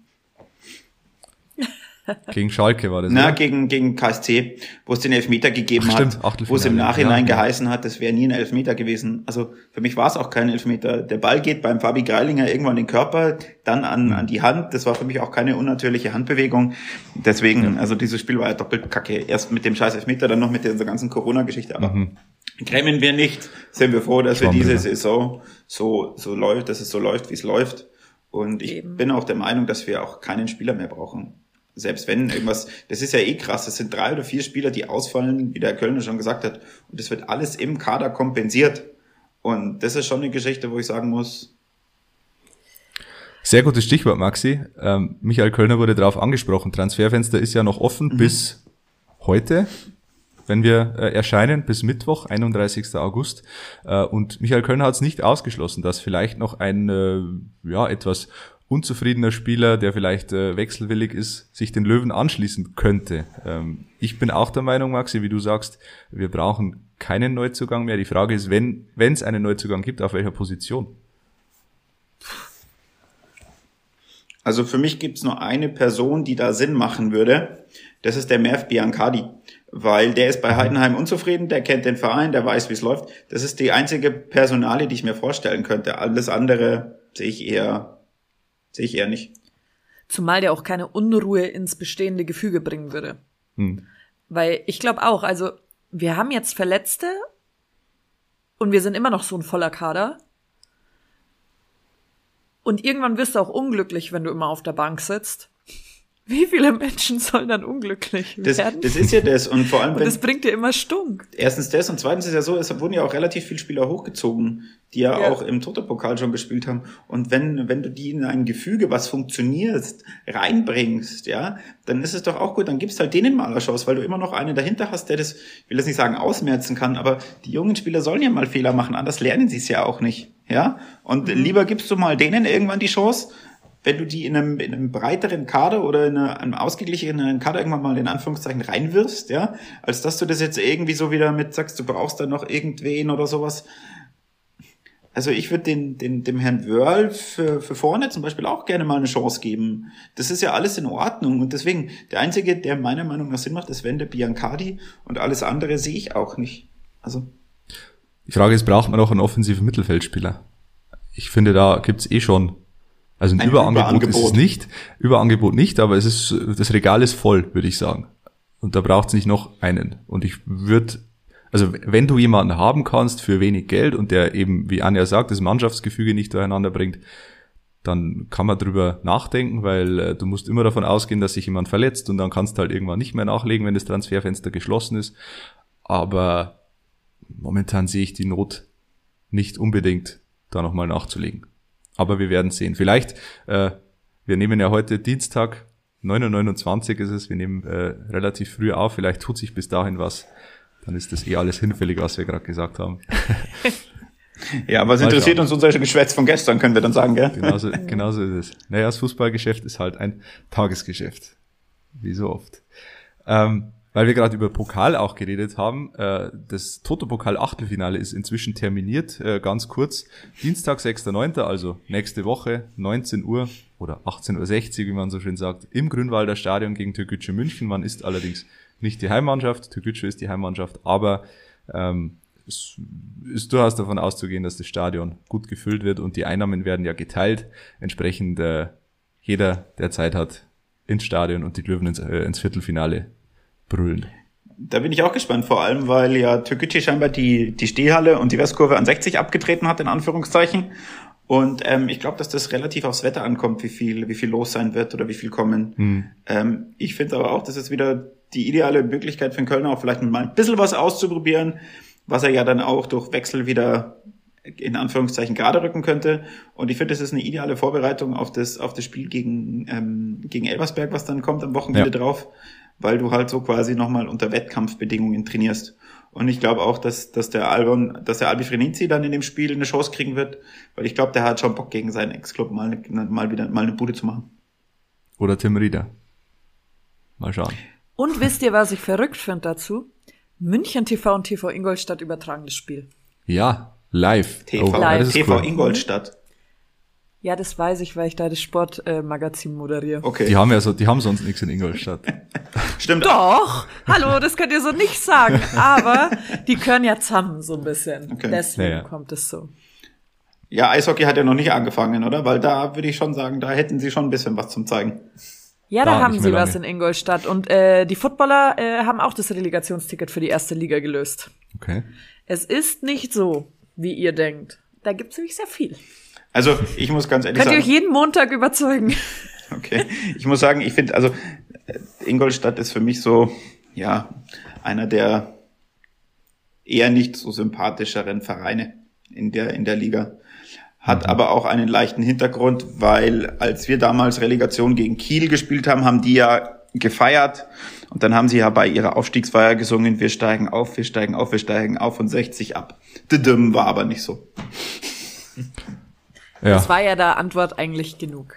Gegen Schalke war das. Na, gegen, gegen KSC, wo es den Elfmeter gegeben Ach, stimmt, hat, wo es im Nachhinein ja, geheißen hat, das wäre nie ein Elfmeter gewesen. Also für mich war es auch kein Elfmeter. Der Ball geht beim Fabi Greilinger irgendwann in den Körper, dann an, mhm. an die Hand. Das war für mich auch keine unnatürliche Handbewegung. Deswegen, ja. also dieses Spiel war ja doppelt kacke. Erst mit dem scheiß Elfmeter, dann noch mit dieser ganzen Corona-Geschichte. Aber mhm. grämen wir nicht, sind wir froh, dass Schwamm wir diese Saison so, so läuft, dass es so läuft, wie es läuft. Und ich Eben. bin auch der Meinung, dass wir auch keinen Spieler mehr brauchen. Selbst wenn irgendwas, das ist ja eh krass, das sind drei oder vier Spieler, die ausfallen, wie der Kölner schon gesagt hat, und das wird alles im Kader kompensiert. Und das ist schon eine Geschichte, wo ich sagen muss. Sehr gutes Stichwort, Maxi. Ähm, Michael Kölner wurde darauf angesprochen. Transferfenster ist ja noch offen mhm. bis heute, wenn wir äh, erscheinen, bis Mittwoch, 31. August. Äh, und Michael Kölner hat es nicht ausgeschlossen, dass vielleicht noch ein äh, ja etwas unzufriedener Spieler, der vielleicht äh, wechselwillig ist, sich den Löwen anschließen könnte. Ähm, ich bin auch der Meinung, Maxi, wie du sagst, wir brauchen keinen Neuzugang mehr. Die Frage ist, wenn es einen Neuzugang gibt, auf welcher Position? Also für mich gibt's nur eine Person, die da Sinn machen würde. Das ist der Merv Biancardi. Weil der ist bei Heidenheim unzufrieden, der kennt den Verein, der weiß, wie es läuft. Das ist die einzige Personalie, die ich mir vorstellen könnte. Alles andere sehe ich eher Sehe ich eher nicht. Zumal der auch keine Unruhe ins bestehende Gefüge bringen würde. Hm. Weil ich glaube auch, also wir haben jetzt Verletzte und wir sind immer noch so ein voller Kader. Und irgendwann wirst du auch unglücklich, wenn du immer auf der Bank sitzt. Wie viele Menschen sollen dann unglücklich das, werden? Das ist ja das. Und vor allem, und das bringt dir immer Stunk. Erstens das und zweitens ist ja so, es wurden ja auch relativ viele Spieler hochgezogen, die ja, ja. auch im Toto-Pokal schon gespielt haben. Und wenn, wenn du die in ein Gefüge, was funktioniert, reinbringst, ja, dann ist es doch auch gut, dann gibst halt denen mal eine Chance, weil du immer noch einen dahinter hast, der das, ich will das nicht sagen, ausmerzen kann, aber die jungen Spieler sollen ja mal Fehler machen, anders lernen sie es ja auch nicht. Ja, und mhm. lieber gibst du mal denen irgendwann die Chance, wenn du die in einem, in einem breiteren Kader oder in einem ausgeglicheneren Kader irgendwann mal in Anführungszeichen reinwirfst, ja, als dass du das jetzt irgendwie so wieder mit sagst, du brauchst da noch irgendwen oder sowas. Also ich würde den, den, dem Herrn Wörl für, für vorne zum Beispiel auch gerne mal eine Chance geben. Das ist ja alles in Ordnung. Und deswegen, der Einzige, der meiner Meinung nach Sinn macht, ist Wende Biancardi und alles andere sehe ich auch nicht. Also. Die Frage ist, braucht man auch einen offensiven Mittelfeldspieler? Ich finde, da gibt's eh schon also ein, ein Überangebot, Überangebot, ist es nicht. Überangebot nicht, aber es ist, das Regal ist voll, würde ich sagen. Und da braucht es nicht noch einen. Und ich würde, also wenn du jemanden haben kannst für wenig Geld und der eben, wie Anja sagt, das Mannschaftsgefüge nicht durcheinander bringt, dann kann man drüber nachdenken, weil äh, du musst immer davon ausgehen, dass sich jemand verletzt und dann kannst du halt irgendwann nicht mehr nachlegen, wenn das Transferfenster geschlossen ist. Aber momentan sehe ich die Not nicht unbedingt, da nochmal nachzulegen. Aber wir werden sehen. Vielleicht, äh, wir nehmen ja heute Dienstag, 9.29 ist es, wir nehmen äh, relativ früh auf, vielleicht tut sich bis dahin was. Dann ist das eh alles hinfällig, was wir gerade gesagt haben. ja, was interessiert uns unser Geschwätz von gestern, können wir dann sagen, gell? Genauso, genauso ist es. Naja, das Fußballgeschäft ist halt ein Tagesgeschäft. Wie so oft. Ähm, weil wir gerade über Pokal auch geredet haben, äh, das Toto-Pokal-Achtelfinale ist inzwischen terminiert, äh, ganz kurz. Dienstag, 6.9., also nächste Woche, 19 Uhr oder 18.60 Uhr, wie man so schön sagt, im Grünwalder Stadion gegen Türkgücü München. Man ist allerdings nicht die Heimmannschaft, Türkgücü ist die Heimmannschaft, aber ähm, es ist durchaus davon auszugehen, dass das Stadion gut gefüllt wird und die Einnahmen werden ja geteilt. Entsprechend äh, jeder, der Zeit hat, ins Stadion und die Löwen ins, äh, ins Viertelfinale brüllen. Da bin ich auch gespannt, vor allem, weil ja Türkgücü scheinbar die, die Stehhalle und die Westkurve an 60 abgetreten hat, in Anführungszeichen. Und ähm, ich glaube, dass das relativ aufs Wetter ankommt, wie viel, wie viel los sein wird oder wie viel kommen. Hm. Ähm, ich finde aber auch, das ist wieder die ideale Möglichkeit für den Kölner auch vielleicht mal ein bisschen was auszuprobieren, was er ja dann auch durch Wechsel wieder in Anführungszeichen gerade rücken könnte. Und ich finde, das ist eine ideale Vorbereitung auf das, auf das Spiel gegen, ähm, gegen Elversberg, was dann kommt am Wochenende ja. drauf weil du halt so quasi nochmal unter Wettkampfbedingungen trainierst. Und ich glaube auch, dass, dass der Albon, dass der Albi Frenizi dann in dem Spiel eine Chance kriegen wird, weil ich glaube, der hat schon Bock gegen seinen Ex-Club mal, mal wieder mal eine Bude zu machen. Oder Tim Rieder. Mal schauen. Und wisst ihr, was ich verrückt finde dazu? München TV und TV Ingolstadt übertragen das Spiel. Ja, live. TV, oh, live. TV cool. Ingolstadt. Ja, das weiß ich, weil ich da das Sportmagazin äh, moderiere. Okay. Die haben ja so, die haben sonst nichts in Ingolstadt. Stimmt. Doch. Hallo, das könnt ihr so nicht sagen. Aber die können ja zusammen so ein bisschen. Okay. Deswegen ja, kommt es so. Ja, Eishockey hat ja noch nicht angefangen, oder? Weil da würde ich schon sagen, da hätten sie schon ein bisschen was zum zeigen. Ja, da, da haben sie was in Ingolstadt. Und äh, die Footballer äh, haben auch das Relegationsticket für die erste Liga gelöst. Okay. Es ist nicht so, wie ihr denkt. Da gibt es nämlich sehr viel. Also ich muss ganz ehrlich Könnt sagen. Könnt ihr euch jeden Montag überzeugen? Okay, ich muss sagen, ich finde, also äh, Ingolstadt ist für mich so, ja, einer der eher nicht so sympathischeren Vereine in der, in der Liga. Hat mhm. aber auch einen leichten Hintergrund, weil als wir damals Relegation gegen Kiel gespielt haben, haben die ja gefeiert und dann haben sie ja bei ihrer Aufstiegsfeier gesungen, wir steigen auf, wir steigen auf, wir steigen auf von 60 ab. Düdüm war aber nicht so. Ja. Das war ja da Antwort eigentlich genug.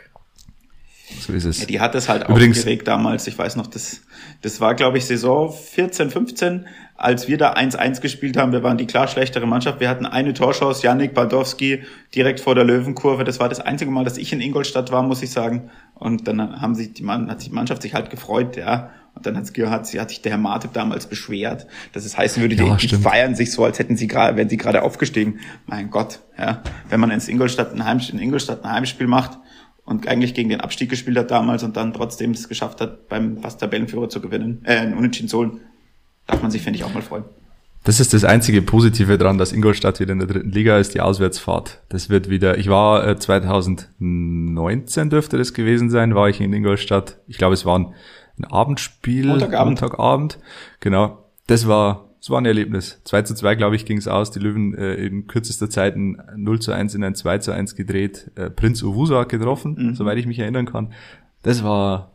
So ist es. Ja, die hat es halt Übrigens, aufgeregt damals. Ich weiß noch, das, das war, glaube ich, Saison 14, 15, als wir da 1-1 gespielt haben. Wir waren die klar schlechtere Mannschaft. Wir hatten eine Torschance, Yannick Bardowski direkt vor der Löwenkurve. Das war das einzige Mal, dass ich in Ingolstadt war, muss ich sagen. Und dann haben sich die Mann, hat die Mannschaft sich halt gefreut, ja. Und dann hat's gehört, sie hat sich der Herr Martip damals beschwert, dass es heißen würde, ja, die, feiern sich so, als hätten sie gerade, wären sie gerade aufgestiegen. Mein Gott, ja. Wenn man ins Ingolstadt ein Heimspiel, in Ingolstadt ein Heimspiel macht, und eigentlich gegen den Abstieg gespielt hat damals und dann trotzdem es geschafft hat, beim fast Tabellenführer zu gewinnen, äh, einen Unentschieden zu holen, darf man sich, finde ich, auch mal freuen. Das ist das einzige Positive dran, dass Ingolstadt wieder in der dritten Liga ist, die Auswärtsfahrt. Das wird wieder, ich war äh, 2019 dürfte das gewesen sein, war ich in Ingolstadt. Ich glaube, es war ein, Abendspiel. Montagabend. Montagabend. Genau. Das war es war ein Erlebnis. 2 zu 2, glaube ich, ging es aus. Die Löwen äh, in kürzester Zeit ein 0 zu 1 in ein 2 zu 1 gedreht. Äh, Prinz Owusu hat getroffen, mhm. soweit ich mich erinnern kann. Das war,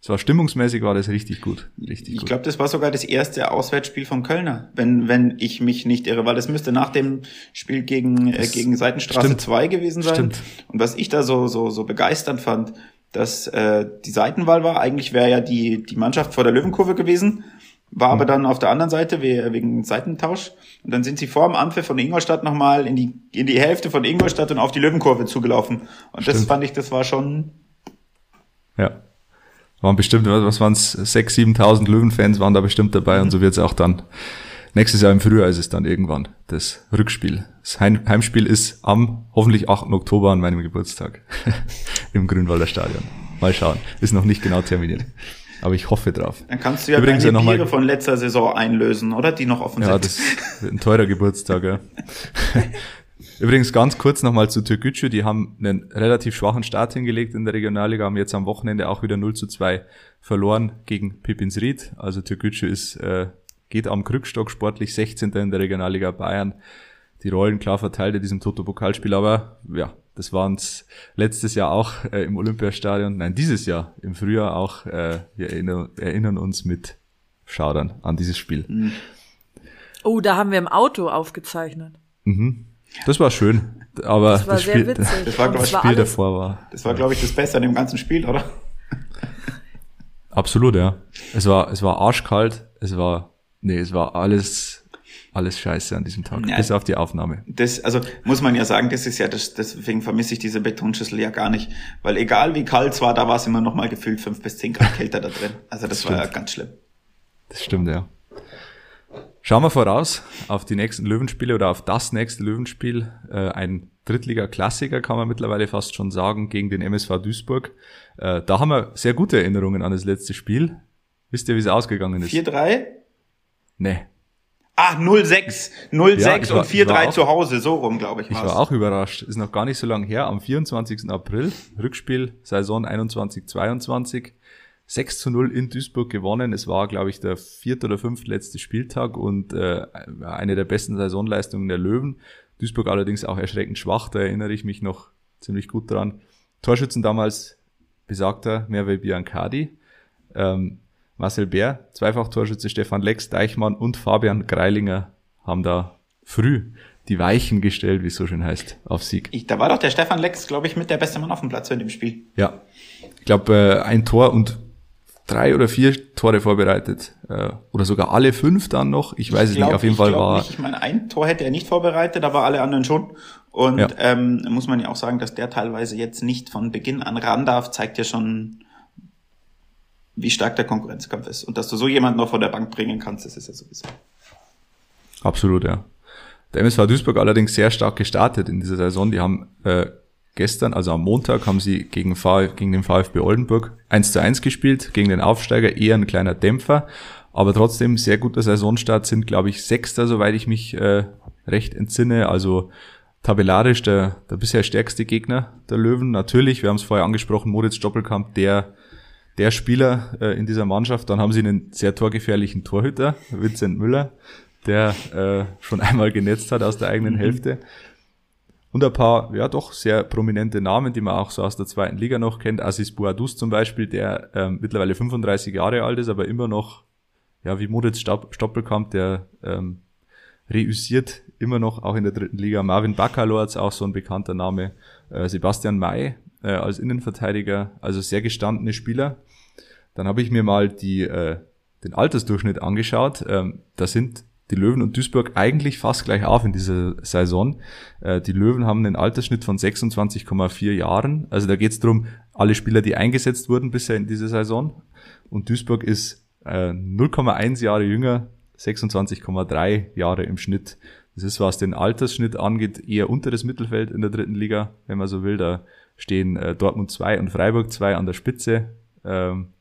das war stimmungsmäßig war das richtig gut. Richtig ich glaube, das war sogar das erste Auswärtsspiel von Kölner, wenn, wenn ich mich nicht irre, weil das müsste nach dem Spiel gegen, äh, gegen Seitenstraße stimmt. 2 gewesen sein. Stimmt. Und was ich da so, so, so begeisternd fand, dass äh, die Seitenwahl war, eigentlich wäre ja die, die Mannschaft vor der Löwenkurve gewesen war aber mhm. dann auf der anderen Seite wegen Seitentausch. Und dann sind sie vor dem Anpfiff von Ingolstadt nochmal in die, in die Hälfte von Ingolstadt und auf die Löwenkurve zugelaufen. Und Stimmt. das fand ich, das war schon. Ja. Waren bestimmt, was waren es, 6.000, 7.000 Löwenfans waren da bestimmt dabei mhm. und so wird es auch dann. Nächstes Jahr im Frühjahr ist es dann irgendwann, das Rückspiel. Das Heimspiel ist am hoffentlich 8. Oktober an meinem Geburtstag im Grünwalder Stadion. Mal schauen. Ist noch nicht genau terminiert. Aber ich hoffe drauf. Dann kannst du ja Übrigens deine ja Biere von letzter Saison einlösen, oder? Die noch offen ja, sind. Ja, das wird ein teurer Geburtstag, ja. Übrigens ganz kurz nochmal zu Türkgücü. Die haben einen relativ schwachen Start hingelegt in der Regionalliga, haben jetzt am Wochenende auch wieder 0 zu 2 verloren gegen Pipinsried. Also Türkgücü ist, äh, geht am Krückstock sportlich 16. in der Regionalliga Bayern. Die Rollen klar verteilt in diesem Toto-Pokalspiel, aber ja, das waren es letztes Jahr auch äh, im Olympiastadion, nein, dieses Jahr im Frühjahr auch. Äh, wir erinnern, erinnern uns mit Schaudern an dieses Spiel. Mhm. Oh, da haben wir im Auto aufgezeichnet. Mhm. Das war schön, aber das, war das Spiel, das war, das Spiel davor war. Das war, glaube ich, das Beste an dem ganzen Spiel, oder? Absolut, ja. Es war, es war arschkalt, es war, nee, es war alles alles scheiße an diesem Tag, ja, bis auf die Aufnahme. Das, also muss man ja sagen, das ist ja, das, deswegen vermisse ich diese Betonschüssel ja gar nicht, weil egal wie kalt es war, da war es immer noch mal gefühlt fünf bis zehn Grad kälter da drin. Also das, das war ja ganz schlimm. Das stimmt, ja. Schauen wir voraus auf die nächsten Löwenspiele oder auf das nächste Löwenspiel. Äh, ein Drittliga-Klassiker kann man mittlerweile fast schon sagen, gegen den MSV Duisburg. Äh, da haben wir sehr gute Erinnerungen an das letzte Spiel. Wisst ihr, wie es ausgegangen ist? 4-3? Nee, Ah, 06, 06 ja, war, und 4-3 zu Hause, so rum, glaube ich. Ich war auch überrascht. Ist noch gar nicht so lange her. Am 24. April, Rückspiel, Saison 21-22. 6 zu 0 in Duisburg gewonnen. Es war, glaube ich, der vierte oder fünfte letzte Spieltag und äh, eine der besten Saisonleistungen der Löwen. Duisburg allerdings auch erschreckend schwach, da erinnere ich mich noch ziemlich gut dran. Torschützen damals besagter Merve Biancardi. Ähm, Marcel Bär, Zweifach-Torschütze Stefan Lex, Deichmann und Fabian Greilinger haben da früh die Weichen gestellt, wie es so schön heißt, auf Sieg. Ich, da war doch der Stefan Lex, glaube ich, mit der beste Mann auf dem Platz in dem Spiel. Ja. Ich glaube, äh, ein Tor und drei oder vier Tore vorbereitet. Äh, oder sogar alle fünf dann noch. Ich weiß ich es glaub, nicht. Auf jeden Fall war. Nicht. Ich meine, ein Tor hätte er nicht vorbereitet, aber alle anderen schon. Und ja. ähm, muss man ja auch sagen, dass der teilweise jetzt nicht von Beginn an ran darf, zeigt ja schon, wie stark der Konkurrenzkampf ist. Und dass du so jemanden noch von der Bank bringen kannst, das ist ja sowieso. Absolut, ja. Der MSV Duisburg allerdings sehr stark gestartet in dieser Saison. Die haben äh, gestern, also am Montag, haben sie gegen, Vf, gegen den VfB Oldenburg 1 zu 1 gespielt, gegen den Aufsteiger, eher ein kleiner Dämpfer, aber trotzdem sehr guter Saisonstart, sind, glaube ich, Sechster, soweit ich mich äh, recht entsinne. Also tabellarisch der, der bisher stärkste Gegner der Löwen. Natürlich, wir haben es vorher angesprochen, Moritz Doppelkamp, der, der Spieler äh, in dieser Mannschaft. Dann haben sie einen sehr torgefährlichen Torhüter, Vincent Müller, der äh, schon einmal genetzt hat aus der eigenen mhm. Hälfte. Und ein paar, ja doch, sehr prominente Namen, die man auch so aus der zweiten Liga noch kennt. Assis Boadus zum Beispiel, der ähm, mittlerweile 35 Jahre alt ist, aber immer noch, ja, wie Moritz Stoppelkamp, der ähm, reüssiert immer noch auch in der dritten Liga. Marvin Baccalords, auch so ein bekannter Name. Äh, Sebastian May äh, als Innenverteidiger, also sehr gestandene Spieler. Dann habe ich mir mal die, äh, den Altersdurchschnitt angeschaut. Ähm, da sind die Löwen und Duisburg eigentlich fast gleich auf in dieser Saison. Äh, die Löwen haben einen Altersschnitt von 26,4 Jahren. Also da geht es darum, alle Spieler, die eingesetzt wurden bisher in dieser Saison. Und Duisburg ist äh, 0,1 Jahre jünger, 26,3 Jahre im Schnitt. Das ist, was den Altersschnitt angeht, eher unteres Mittelfeld in der dritten Liga, wenn man so will. Da stehen äh, Dortmund 2 und Freiburg 2 an der Spitze. Ähm,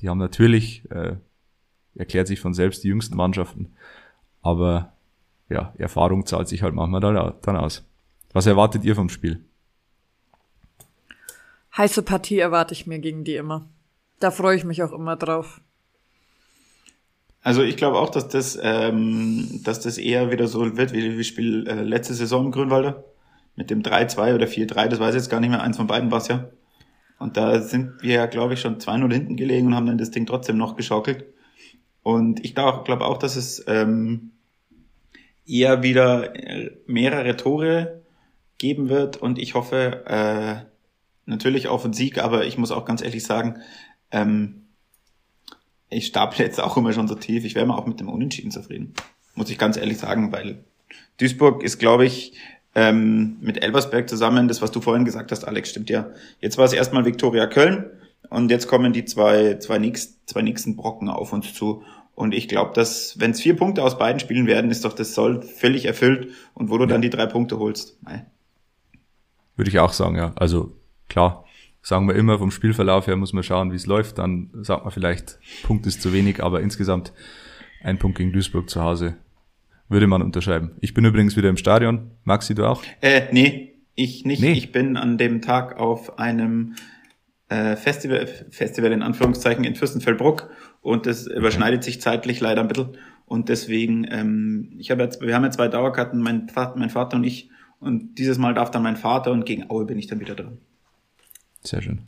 die haben natürlich, äh, erklärt sich von selbst, die jüngsten Mannschaften. Aber ja, Erfahrung zahlt sich halt manchmal dann aus. Was erwartet ihr vom Spiel? Heiße Partie erwarte ich mir gegen die immer. Da freue ich mich auch immer drauf. Also ich glaube auch, dass das, ähm, dass das eher wieder so wird wie das Spiel äh, letzte Saison im Grünwalder. Mit dem 3-2 oder 4-3, das weiß ich jetzt gar nicht mehr, eins von beiden war es ja. Und da sind wir ja, glaube ich, schon 2-0 hinten gelegen und haben dann das Ding trotzdem noch geschaukelt. Und ich glaube glaub auch, dass es ähm, eher wieder äh, mehrere Tore geben wird. Und ich hoffe äh, natürlich auf einen Sieg, aber ich muss auch ganz ehrlich sagen, ähm, ich staple jetzt auch immer schon so tief. Ich wäre mal auch mit dem Unentschieden zufrieden. Muss ich ganz ehrlich sagen, weil Duisburg ist, glaube ich, ähm, mit Elversberg zusammen, das, was du vorhin gesagt hast, Alex, stimmt ja. Jetzt war es erstmal Viktoria Köln und jetzt kommen die zwei, zwei, nächst, zwei nächsten Brocken auf uns zu. Und ich glaube, dass, wenn es vier Punkte aus beiden Spielen werden, ist doch das Soll völlig erfüllt. Und wo du ja. dann die drei Punkte holst. Nein. Würde ich auch sagen, ja. Also klar, sagen wir immer, vom Spielverlauf her muss man schauen, wie es läuft. Dann sagt man vielleicht, Punkt ist zu wenig, aber insgesamt ein Punkt gegen Duisburg zu Hause würde man unterschreiben. Ich bin übrigens wieder im Stadion. Maxi, du auch? Äh, nee, ich nicht. Nee. Ich bin an dem Tag auf einem äh, Festival, Festival in Anführungszeichen in Fürstenfeldbruck und das überschneidet sich zeitlich leider ein bisschen. Und deswegen, ähm, ich habe jetzt, wir haben ja zwei Dauerkarten, mein, mein Vater und ich. Und dieses Mal darf dann mein Vater und gegen Aue bin ich dann wieder dran. Sehr schön.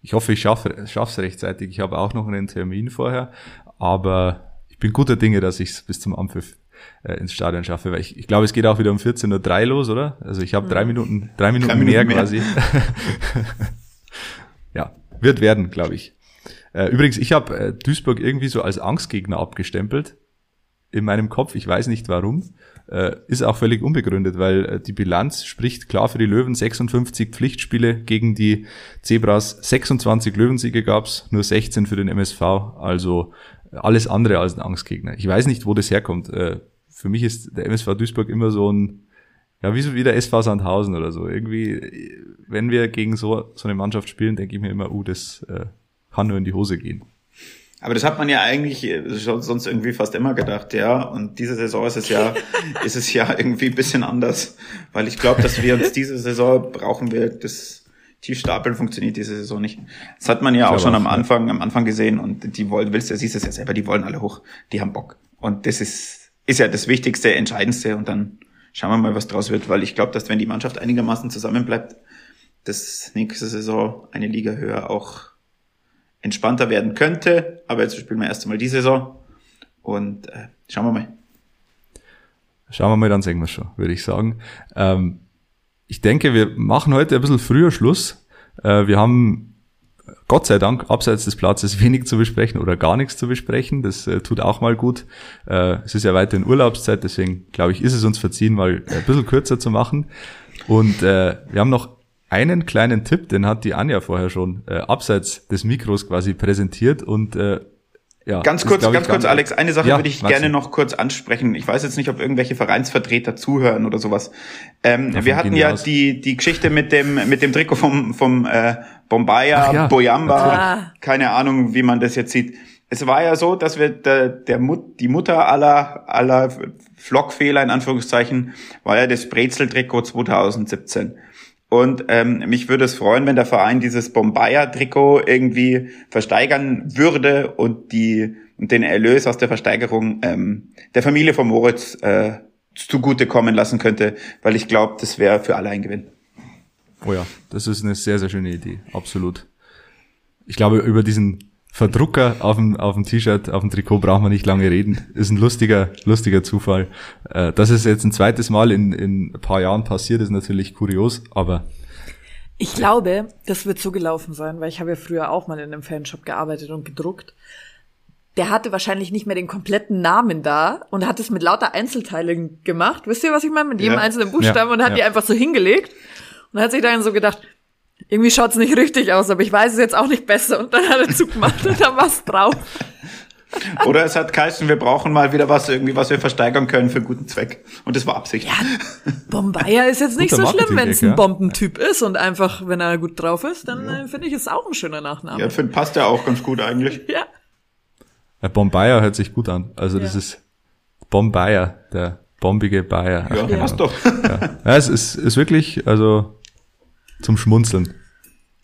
Ich hoffe, ich schaffe es rechtzeitig. Ich habe auch noch einen Termin vorher, aber ich bin guter Dinge, dass ich es bis zum Anpfiff äh, ins Stadion schaffe, weil ich, ich glaube, es geht auch wieder um 14.03 Uhr los, oder? Also ich habe drei mhm. Minuten, drei Minuten, drei Minuten mehr, mehr quasi. ja, wird werden, glaube ich. Äh, übrigens, ich habe äh, Duisburg irgendwie so als Angstgegner abgestempelt in meinem Kopf. Ich weiß nicht warum. Äh, ist auch völlig unbegründet, weil äh, die Bilanz spricht klar für die Löwen. 56 Pflichtspiele gegen die Zebras, 26 Löwensiege gab's, nur 16 für den MSV. Also alles andere als ein Angstgegner. Ich weiß nicht, wo das herkommt. Äh, für mich ist der MSV Duisburg immer so ein, ja, wie so wie der SV Sandhausen oder so. Irgendwie, wenn wir gegen so, so eine Mannschaft spielen, denke ich mir immer, uh, das äh, kann nur in die Hose gehen. Aber das hat man ja eigentlich sonst irgendwie fast immer gedacht, ja. Und diese Saison ist es ja, ist es ja irgendwie ein bisschen anders, weil ich glaube, dass wir uns diese Saison brauchen wir das Tiefstapeln funktioniert diese Saison nicht. Das hat man ja auch schon am Anfang, am Anfang gesehen und die wollen, willst du, siehst es ja selber, die wollen alle hoch, die haben Bock. Und das ist, ist ja das Wichtigste, Entscheidendste und dann schauen wir mal, was draus wird, weil ich glaube, dass wenn die Mannschaft einigermaßen zusammenbleibt, das nächste Saison eine Liga höher auch entspannter werden könnte. Aber jetzt spielen wir erst einmal die Saison und äh, schauen wir mal. Schauen wir mal, dann sehen wir schon, würde ich sagen. Ähm, ich denke, wir machen heute ein bisschen früher Schluss. Äh, wir haben Gott sei Dank abseits des Platzes wenig zu besprechen oder gar nichts zu besprechen. Das äh, tut auch mal gut. Äh, es ist ja weiterhin Urlaubszeit, deswegen glaube ich, ist es uns verziehen, mal ein bisschen kürzer zu machen. Und äh, wir haben noch einen kleinen Tipp, den hat die Anja vorher schon äh, abseits des Mikros quasi präsentiert und äh, ja, ganz kurz, ganz kurz, Alex, eine Sache ja, würde ich gerne noch kurz ansprechen. Ich weiß jetzt nicht, ob irgendwelche Vereinsvertreter zuhören oder sowas. Ähm, wir hatten ja aus. die, die Geschichte mit dem, mit dem Trikot vom, vom äh, Bombaya, ja, Boyamba, keine Ahnung, wie man das jetzt sieht. es war ja so, dass wir der, der Mut, die Mutter aller aller Flockfehler in Anführungszeichen war ja das Brezel-Trikot 2017. Und ähm, mich würde es freuen, wenn der Verein dieses Bombaya-Trikot irgendwie versteigern würde und die und den Erlös aus der Versteigerung ähm, der Familie von Moritz äh, zugutekommen lassen könnte, weil ich glaube, das wäre für alle ein Gewinn. Oh ja, das ist eine sehr, sehr schöne Idee, absolut. Ich glaube, über diesen Verdrucker auf dem, auf dem T-Shirt, auf dem Trikot brauchen wir nicht lange reden. Ist ein lustiger, lustiger Zufall. Äh, dass es jetzt ein zweites Mal in, in ein paar Jahren passiert, ist natürlich kurios, aber. Ich glaube, das wird so gelaufen sein, weil ich habe ja früher auch mal in einem Fanshop gearbeitet und gedruckt. Der hatte wahrscheinlich nicht mehr den kompletten Namen da und hat es mit lauter Einzelteilen gemacht. Wisst ihr, was ich meine? Mit jedem ja. einzelnen Buchstaben ja. und hat ja. die einfach so hingelegt und hat sich dann so gedacht, irgendwie schaut's nicht richtig aus, aber ich weiß es jetzt auch nicht besser. Und dann hat er zugemacht und da war's drauf. Oder es hat geheißen, wir brauchen mal wieder was irgendwie, was wir versteigern können für guten Zweck. Und das war Absicht. Ja, Bombaya ist jetzt nicht so schlimm, wenn es ein Bombentyp ist und einfach, wenn er gut drauf ist, dann ja. Äh, finde ich, ist auch ein schöner Nachname. Ja, find, passt ja auch ganz gut eigentlich. ja. ja. Bombaya hört sich gut an. Also ja. das ist Bombaya, der bombige Bayer. Ja, ja. passt doch. ja. ja, es ist, ist wirklich, also zum Schmunzeln.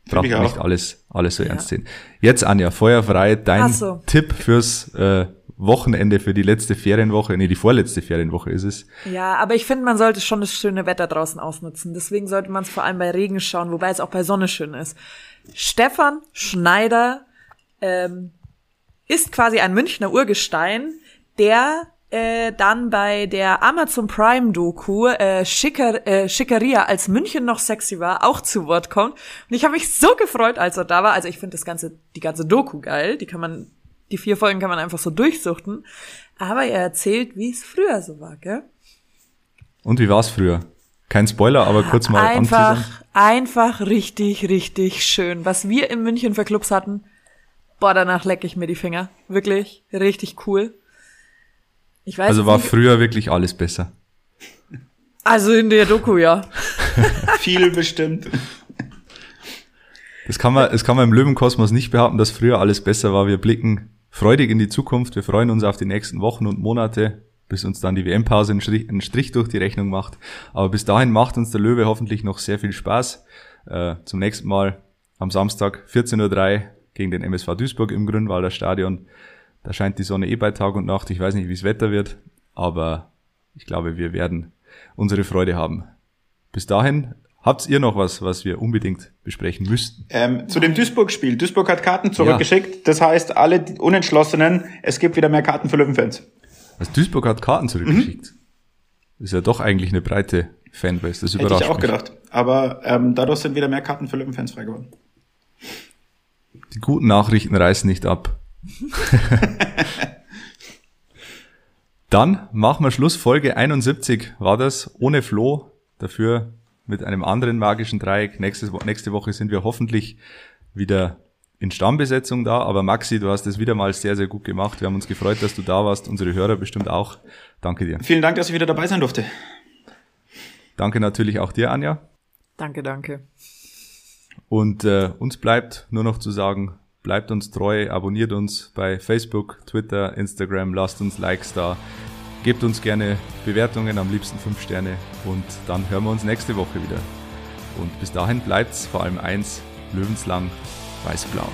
Braucht man nicht alles, alles so ja. ernst sehen. Jetzt, Anja, feuerfrei, dein so. Tipp fürs äh, Wochenende, für die letzte Ferienwoche, nee, die vorletzte Ferienwoche ist es. Ja, aber ich finde, man sollte schon das schöne Wetter draußen ausnutzen. Deswegen sollte man es vor allem bei Regen schauen, wobei es auch bei Sonne schön ist. Stefan Schneider ähm, ist quasi ein Münchner Urgestein, der äh, dann bei der Amazon Prime Doku äh, Schicker, äh, Schickeria, als München noch sexy war, auch zu Wort kommt. Und ich habe mich so gefreut, als er da war. Also ich finde das ganze, die ganze Doku geil. Die kann man, die vier Folgen kann man einfach so durchsuchten. Aber er erzählt, wie es früher so war, gell? Und wie war es früher? Kein Spoiler, aber kurz mal Einfach, anteasern. einfach richtig, richtig schön. Was wir in München für Clubs hatten, boah, danach lecke ich mir die Finger. Wirklich, richtig cool. Ich weiß also war nicht. früher wirklich alles besser. Also in der Doku, ja. Viel bestimmt. Das kann man, das kann man im Löwenkosmos nicht behaupten, dass früher alles besser war. Wir blicken freudig in die Zukunft. Wir freuen uns auf die nächsten Wochen und Monate, bis uns dann die WM-Pause einen Strich, einen Strich durch die Rechnung macht. Aber bis dahin macht uns der Löwe hoffentlich noch sehr viel Spaß. Äh, zum nächsten Mal am Samstag 14.03 Uhr gegen den MSV Duisburg im Grünwalder Stadion. Da scheint die Sonne eh bei Tag und Nacht. Ich weiß nicht, wie es Wetter wird, aber ich glaube, wir werden unsere Freude haben. Bis dahin, habt ihr noch was, was wir unbedingt besprechen müssten? Ähm, zu dem Duisburg-Spiel. Duisburg hat Karten zurückgeschickt. Ja. Das heißt, alle Unentschlossenen, es gibt wieder mehr Karten für Löwenfans. Also Duisburg hat Karten zurückgeschickt. Mhm. Ist ja doch eigentlich eine breite Fanbase. Das überrascht Hätte ich auch mich. gedacht. Aber ähm, dadurch sind wieder mehr Karten für Löwenfans frei geworden. Die guten Nachrichten reißen nicht ab. Dann machen wir Schluss. Folge 71 war das ohne Flo. Dafür mit einem anderen magischen Dreieck. Nächste, nächste Woche sind wir hoffentlich wieder in Stammbesetzung da. Aber Maxi, du hast es wieder mal sehr, sehr gut gemacht. Wir haben uns gefreut, dass du da warst. Unsere Hörer bestimmt auch. Danke dir. Vielen Dank, dass ich wieder dabei sein durfte. Danke natürlich auch dir, Anja. Danke, danke. Und äh, uns bleibt nur noch zu sagen, Bleibt uns treu, abonniert uns bei Facebook, Twitter, Instagram, lasst uns Likes da. Gebt uns gerne Bewertungen, am liebsten 5 Sterne. Und dann hören wir uns nächste Woche wieder. Und bis dahin bleibt's vor allem eins, Löwenslang, weiß-blau.